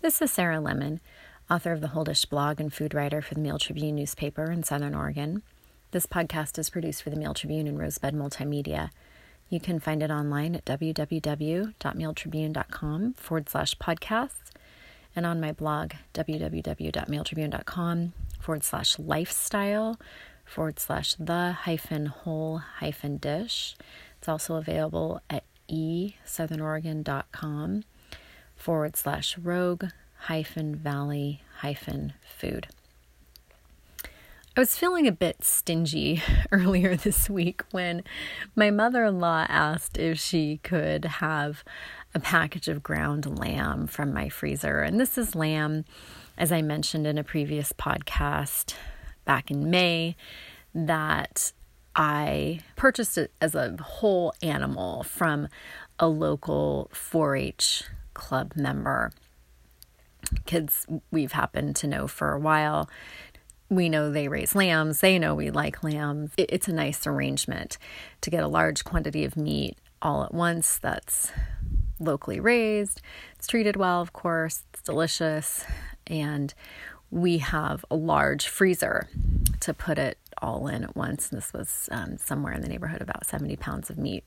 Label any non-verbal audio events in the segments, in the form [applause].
This is Sarah Lemon, author of the Whole Dish blog and food writer for the Mail Tribune newspaper in Southern Oregon. This podcast is produced for the Mail Tribune and Rosebud Multimedia. You can find it online at www.mailtribune.com forward slash podcasts and on my blog, www.mailtribune.com forward slash lifestyle forward slash the hyphen whole hyphen dish. It's also available at esouthernoregon.com forward slash rogue hyphen valley hyphen food. I was feeling a bit stingy [laughs] earlier this week when my mother in law asked if she could have a package of ground lamb from my freezer. And this is lamb, as I mentioned in a previous podcast back in May, that I purchased it as a whole animal from a local 4 H club member. Kids we've happened to know for a while. We know they raise lambs, they know we like lambs. It's a nice arrangement to get a large quantity of meat all at once that's locally raised. It's treated well, of course, it's delicious, and we have a large freezer to put it all in at once. This was um, somewhere in the neighborhood about 70 pounds of meat.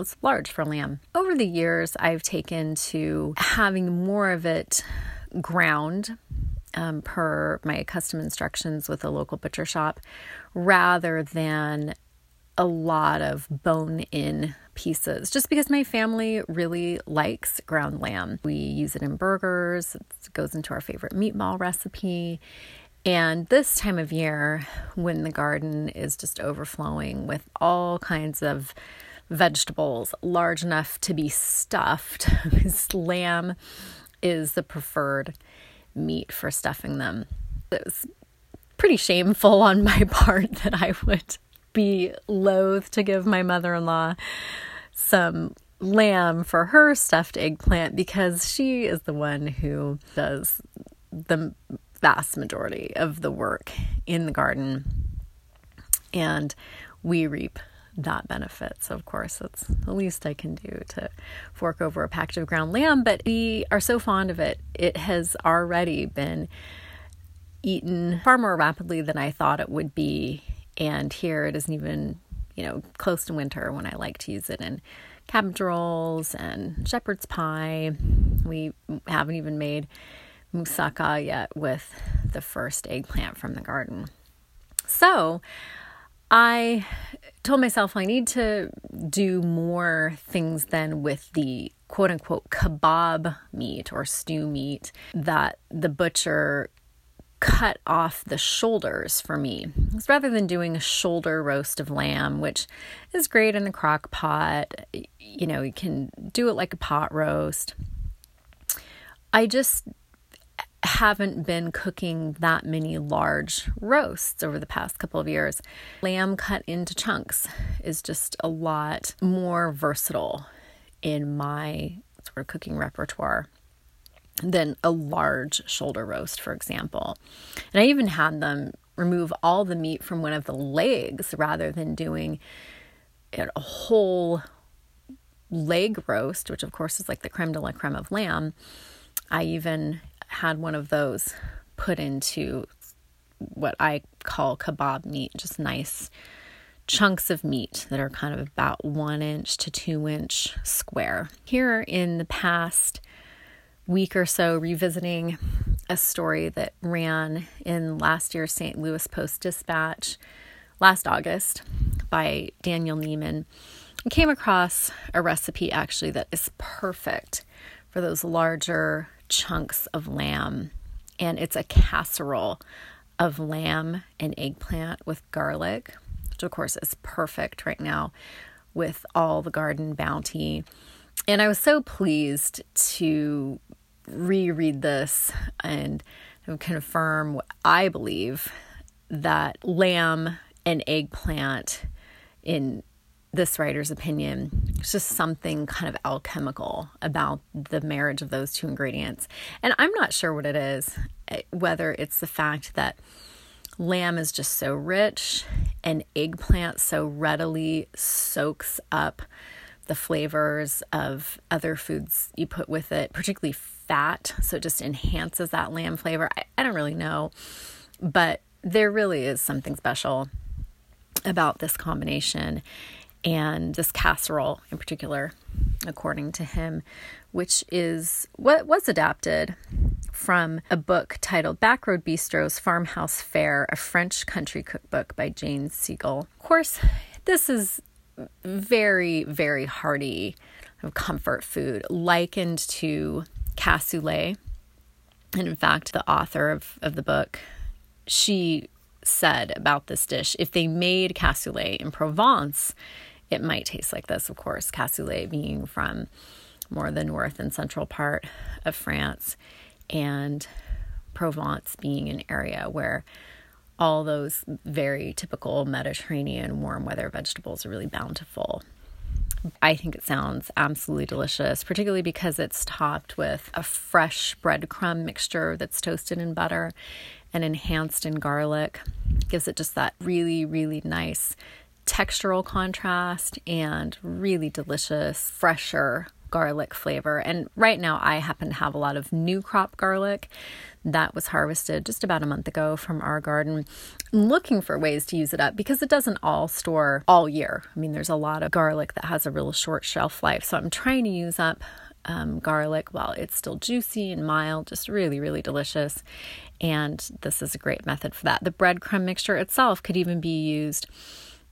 It's large for lamb. Over the years, I've taken to having more of it ground um, per my custom instructions with a local butcher shop rather than a lot of bone in pieces just because my family really likes ground lamb. We use it in burgers, it goes into our favorite meatball recipe. And this time of year, when the garden is just overflowing with all kinds of vegetables large enough to be stuffed, [laughs] lamb is the preferred meat for stuffing them. It was pretty shameful on my [laughs] part that I would be loath to give my mother in law some lamb for her stuffed eggplant because she is the one who does the vast majority of the work in the garden. And we reap that benefit. So, of course, that's the least I can do to fork over a package of ground lamb. But we are so fond of it, it has already been eaten far more rapidly than I thought it would be. And here it isn't even, you know, close to winter when I like to use it in cabbage rolls and shepherd's pie. We haven't even made moussaka yet with the first eggplant from the garden. So, I told myself I need to do more things than with the quote unquote kebab meat or stew meat that the butcher cut off the shoulders for me. Rather than doing a shoulder roast of lamb, which is great in the crock pot, you know, you can do it like a pot roast. I just haven't been cooking that many large roasts over the past couple of years. Lamb cut into chunks is just a lot more versatile in my sort of cooking repertoire than a large shoulder roast, for example. And I even had them remove all the meat from one of the legs rather than doing a whole leg roast, which of course is like the creme de la creme of lamb. I even had one of those put into what I call kebab meat, just nice chunks of meat that are kind of about one inch to two inch square. Here in the past week or so, revisiting a story that ran in last year's St. Louis Post Dispatch last August by Daniel Neman, I came across a recipe actually that is perfect for those larger chunks of lamb, and it's a casserole of lamb and eggplant with garlic, which of course is perfect right now with all the garden bounty. And I was so pleased to reread this and confirm what I believe that lamb and eggplant in this writer's opinion, it's just something kind of alchemical about the marriage of those two ingredients. And I'm not sure what it is, eh, whether it's the fact that lamb is just so rich and eggplant so readily soaks up the flavors of other foods you put with it, particularly fat, so it just enhances that lamb flavor. I, I don't really know, but there really is something special about this combination and this casserole in particular, according to him, which is what was adapted from a book titled Backroad Bistro's Farmhouse Fare, a French country cookbook by Jane Sigal. Of course, this is very, very hearty comfort food, likened to cassoulet. And in fact, the author of, of the book, she said about this dish if they made cassoulet in Provence, it might taste like this, of course, cassoulet being from more the north and central part of France, and Provence being an area where all those very typical Mediterranean warm weather vegetables are really bountiful. I think it sounds absolutely delicious, particularly because it's topped with a fresh breadcrumb mixture that's toasted in butter and enhanced in garlic. Gives it just that really, really nice textural contrast and really delicious, fresher garlic flavor. And right now, I happen to have a lot of new crop garlic that was harvested just about a month ago from our garden. I'm looking for ways to use it up because it doesn't all store all year. I mean, there's a lot of garlic that has a real short shelf life. So I'm trying to use up um, garlic while it's still juicy and mild, just really, really delicious. And this is a great method for that. The breadcrumb mixture itself could even be used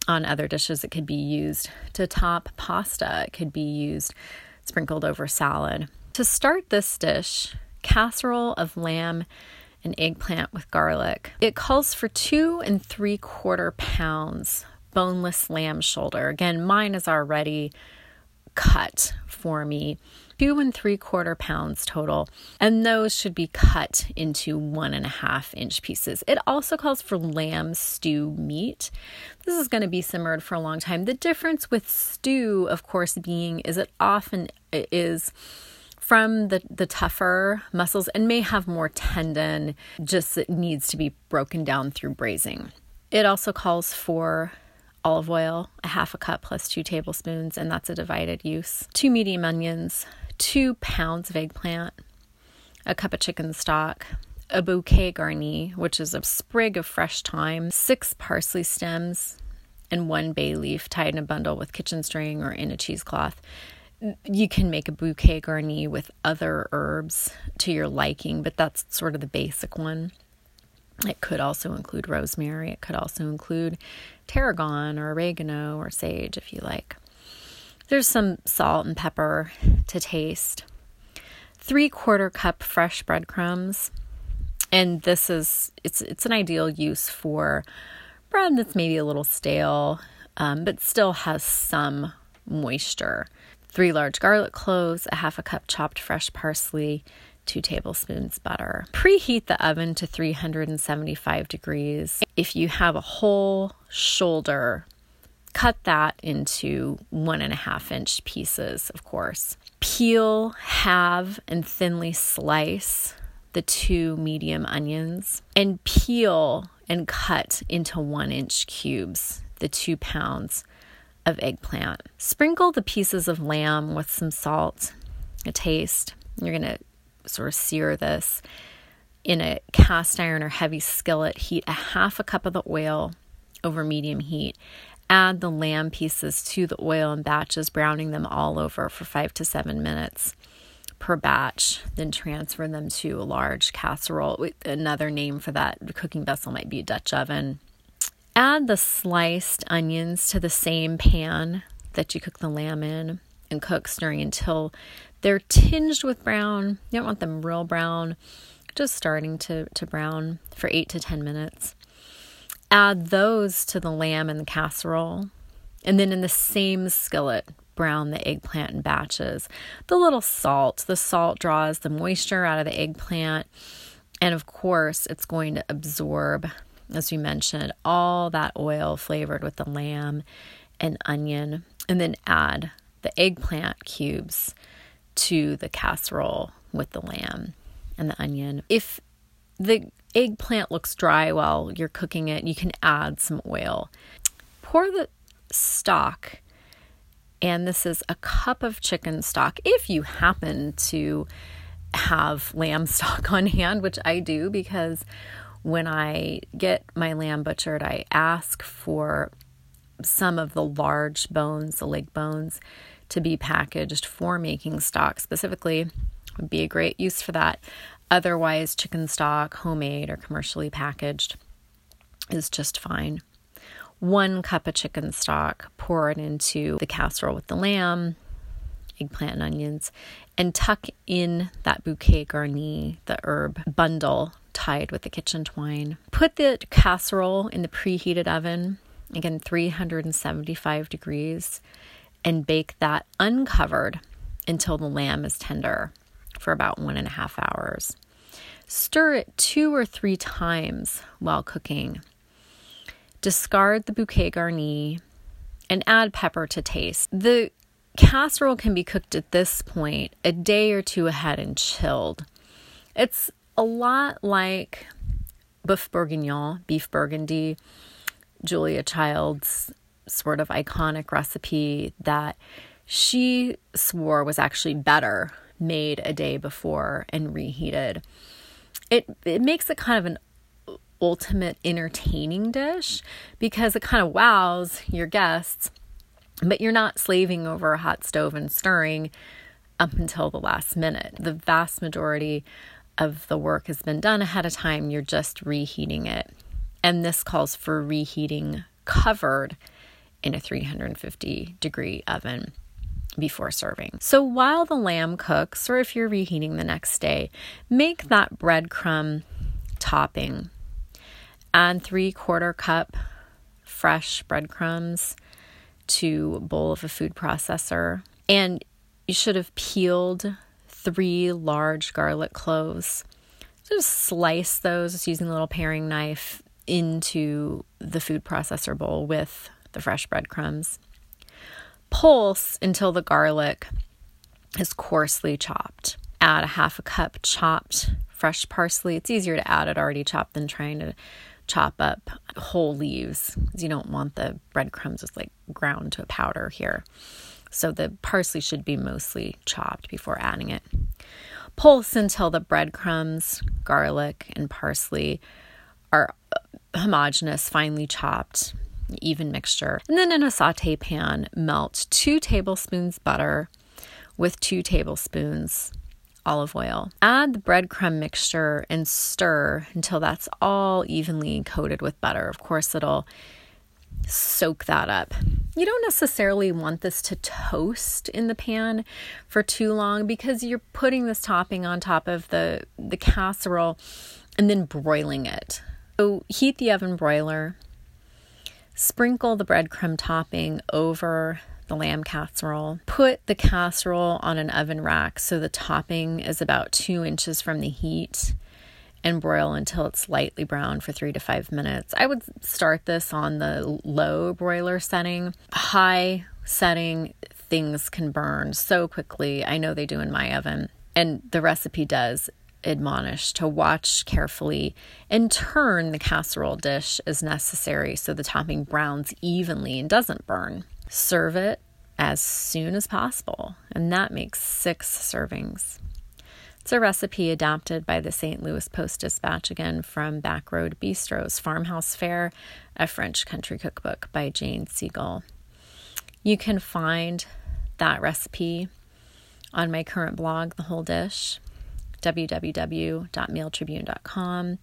on other dishes. It could be used to top pasta, it could be used sprinkled over salad. To start this dish, casserole of lamb and eggplant with garlic. It calls for two and three quarter pounds boneless lamb shoulder. Again, mine is already cut for me two and three quarter pounds total, and those should be cut into one and a half inch pieces. It also calls for lamb stew meat. This is going to be simmered for a long time. The difference with stew, of course, being is it often is from the, the tougher muscles and may have more tendon, just it needs to be broken down through braising. It also calls for olive oil, a half a cup plus two tablespoons, and that's a divided use. Two medium onions, two pounds of eggplant, a cup of chicken stock, a bouquet garni, which is a sprig of fresh thyme, six parsley stems, and one bay leaf tied in a bundle with kitchen string or in a cheesecloth. You can make a bouquet garni with other herbs to your liking, but that's sort of the basic one. It could also include rosemary. It could also include tarragon or oregano or sage if you like. There's some salt and pepper to taste. Three quarter cup fresh breadcrumbs. And this is it's it's an ideal use for bread that's maybe a little stale, um, but still has some moisture. Three large garlic cloves, a half a cup chopped fresh parsley, two tablespoons butter. Preheat the oven to 375 degrees. If you have a whole shoulder cut that into one and a half inch pieces, of course. Peel, halve, and thinly slice the two medium onions and peel and cut into one inch cubes the two pounds of eggplant. Sprinkle the pieces of lamb with some salt, a taste. You're going to sort of sear this in a cast iron or heavy skillet. Heat a half a cup of the oil over medium heat Add the lamb pieces to the oil in batches, browning them all over for five to seven minutes per batch. Then transfer them to a large casserole. Another name for that cooking vessel might be a Dutch oven. Add the sliced onions to the same pan that you cook the lamb in and cook, stirring until they're tinged with brown. You don't want them real brown, just starting to, to brown for eight to 10 minutes. Add those to the lamb in the casserole. And then in the same skillet, brown the eggplant in batches. The little salt, the salt draws the moisture out of the eggplant. And of course, it's going to absorb, as we mentioned, all that oil flavored with the lamb and onion. And then add the eggplant cubes to the casserole with the lamb and the onion. If the eggplant looks dry while you're cooking it, you can add some oil. Pour the stock, and this is a cup of chicken stock. If you happen to have lamb [laughs] stock on hand, which I do because when I get my lamb butchered, I ask for some of the large bones, the leg bones, to be packaged for making stock specifically would be a great use for that. Otherwise, chicken stock, homemade or commercially packaged, is just fine. One cup of chicken stock, pour it into the casserole with the lamb, eggplant, and onions, and tuck in that bouquet garni, the herb bundle tied with the kitchen twine. Put the casserole in the preheated oven, again 375 degrees, and bake that uncovered until the lamb is tender for about one and a half hours. Stir it two or three times while cooking. Discard the bouquet garni and add pepper to taste. The casserole can be cooked at this point a day or two ahead and chilled. It's a lot like boeuf bourguignon, beef burgundy, Julia Child's sort of iconic recipe that she swore was actually better made a day before and reheated. It it makes it kind of an ultimate entertaining dish because it kind of wows your guests, but you're not slaving over a hot stove and stirring up until the last minute. The vast majority of the work has been done ahead of time, you're just reheating it. And this calls for reheating covered in a 350 degree oven before serving. So while the lamb cooks, or if you're reheating the next day, make that breadcrumb topping. Add three quarter cup fresh breadcrumbs to a bowl of a food processor. And you should have peeled three large garlic cloves. Just slice those just using a little paring knife into the food processor bowl with the fresh breadcrumbs. Pulse until the garlic is coarsely chopped. Add a half a cup chopped fresh parsley. It's easier to add it already chopped than trying to chop up whole leaves. Because you don't want the breadcrumbs just like ground to a powder here. So the parsley should be mostly chopped before adding it. Pulse until the breadcrumbs, garlic, and parsley are homogenous, finely chopped, even mixture. And then in a saute pan, melt two tablespoons butter with two tablespoons olive oil. Add the breadcrumb mixture and stir until that's all evenly coated with butter. Of course, it'll soak that up. You don't necessarily want this to toast in the pan for too long because you're putting this topping on top of the the casserole and then broiling it. So heat the oven broiler, sprinkle the breadcrumb topping over the lamb casserole. Put the casserole on an oven rack so the topping is about two inches from the heat and broil until it's lightly brown for three to five minutes. I would start this on the low broiler setting. High setting, things can burn so quickly. I know they do in my oven. And the recipe does admonish to watch carefully and turn the casserole dish as necessary so the topping browns evenly and doesn't burn. Serve it as soon as possible, and that makes six servings. It's a recipe adapted by the St. Louis Post Dispatch again from Backroad Bistro's Farmhouse Fare, a French country cookbook by Jane Sigal. You can find that recipe on my current blog, The Whole Dish www.mailtribune.com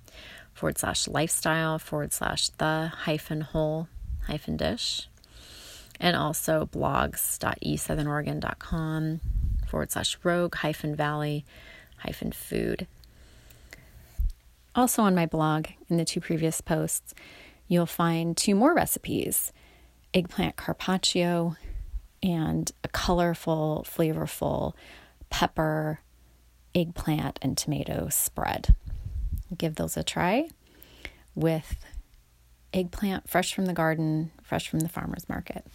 forward slash lifestyle forward slash the hyphen whole hyphen dish. And also blogs.esouthernoregon.com forward slash rogue hyphen valley hyphen food. Also on my blog, in the two previous posts, you'll find two more recipes eggplant carpaccio and a colorful, flavorful pepper eggplant and tomato spread. Give those a try with eggplant fresh from the garden, fresh from the farmer's market.